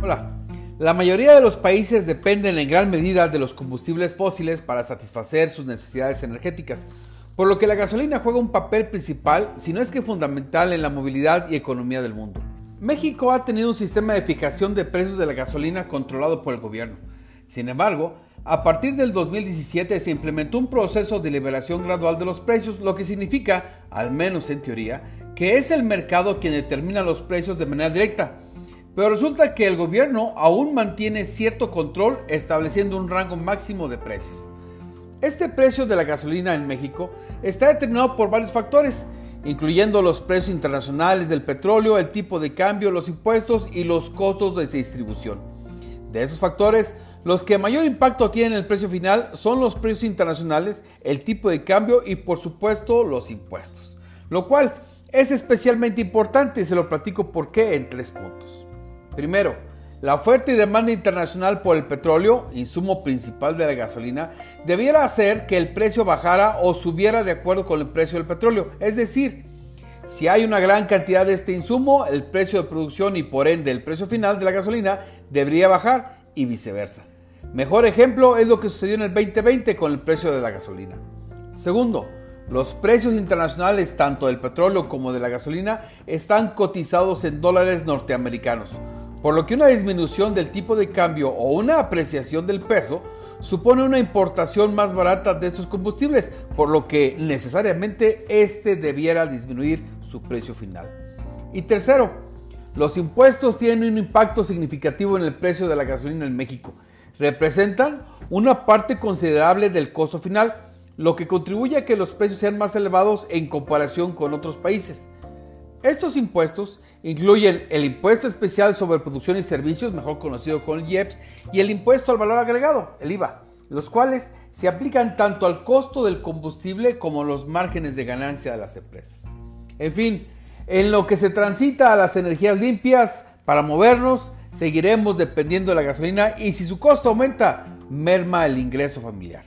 Hola. La mayoría de los países dependen en gran medida de los combustibles fósiles para satisfacer sus necesidades energéticas, por lo que la gasolina juega un papel principal, si no es que fundamental, en la movilidad y economía del mundo. México ha tenido un sistema de fijación de precios de la gasolina controlado por el gobierno. Sin embargo, a partir del 2017 se implementó un proceso de liberación gradual de los precios, lo que significa, al menos en teoría, que es el mercado quien determina los precios de manera directa pero resulta que el gobierno aún mantiene cierto control estableciendo un rango máximo de precios. Este precio de la gasolina en México está determinado por varios factores, incluyendo los precios internacionales del petróleo, el tipo de cambio, los impuestos y los costos de distribución. De esos factores, los que mayor impacto tienen en el precio final son los precios internacionales, el tipo de cambio y por supuesto los impuestos. Lo cual es especialmente importante y se lo platico por qué en tres puntos. Primero, la oferta y demanda internacional por el petróleo, insumo principal de la gasolina, debiera hacer que el precio bajara o subiera de acuerdo con el precio del petróleo. Es decir, si hay una gran cantidad de este insumo, el precio de producción y por ende el precio final de la gasolina debería bajar y viceversa. Mejor ejemplo es lo que sucedió en el 2020 con el precio de la gasolina. Segundo, los precios internacionales tanto del petróleo como de la gasolina están cotizados en dólares norteamericanos por lo que una disminución del tipo de cambio o una apreciación del peso supone una importación más barata de estos combustibles, por lo que necesariamente este debiera disminuir su precio final. Y tercero, los impuestos tienen un impacto significativo en el precio de la gasolina en México. Representan una parte considerable del costo final, lo que contribuye a que los precios sean más elevados en comparación con otros países. Estos impuestos incluyen el impuesto especial sobre producción y servicios, mejor conocido como el IEPS, y el impuesto al valor agregado, el IVA, los cuales se aplican tanto al costo del combustible como a los márgenes de ganancia de las empresas. En fin, en lo que se transita a las energías limpias, para movernos, seguiremos dependiendo de la gasolina y si su costo aumenta, merma el ingreso familiar.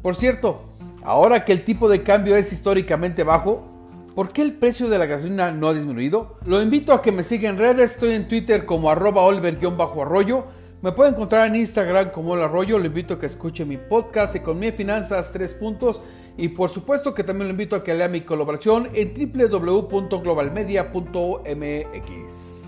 Por cierto, ahora que el tipo de cambio es históricamente bajo, ¿Por qué el precio de la gasolina no ha disminuido? Lo invito a que me siga en redes, estoy en Twitter como arroba oliver-arroyo. Me puede encontrar en Instagram como el arroyo, lo invito a que escuche mi podcast Economía y Finanzas 3 puntos y por supuesto que también lo invito a que lea mi colaboración en www.globalmedia.mx.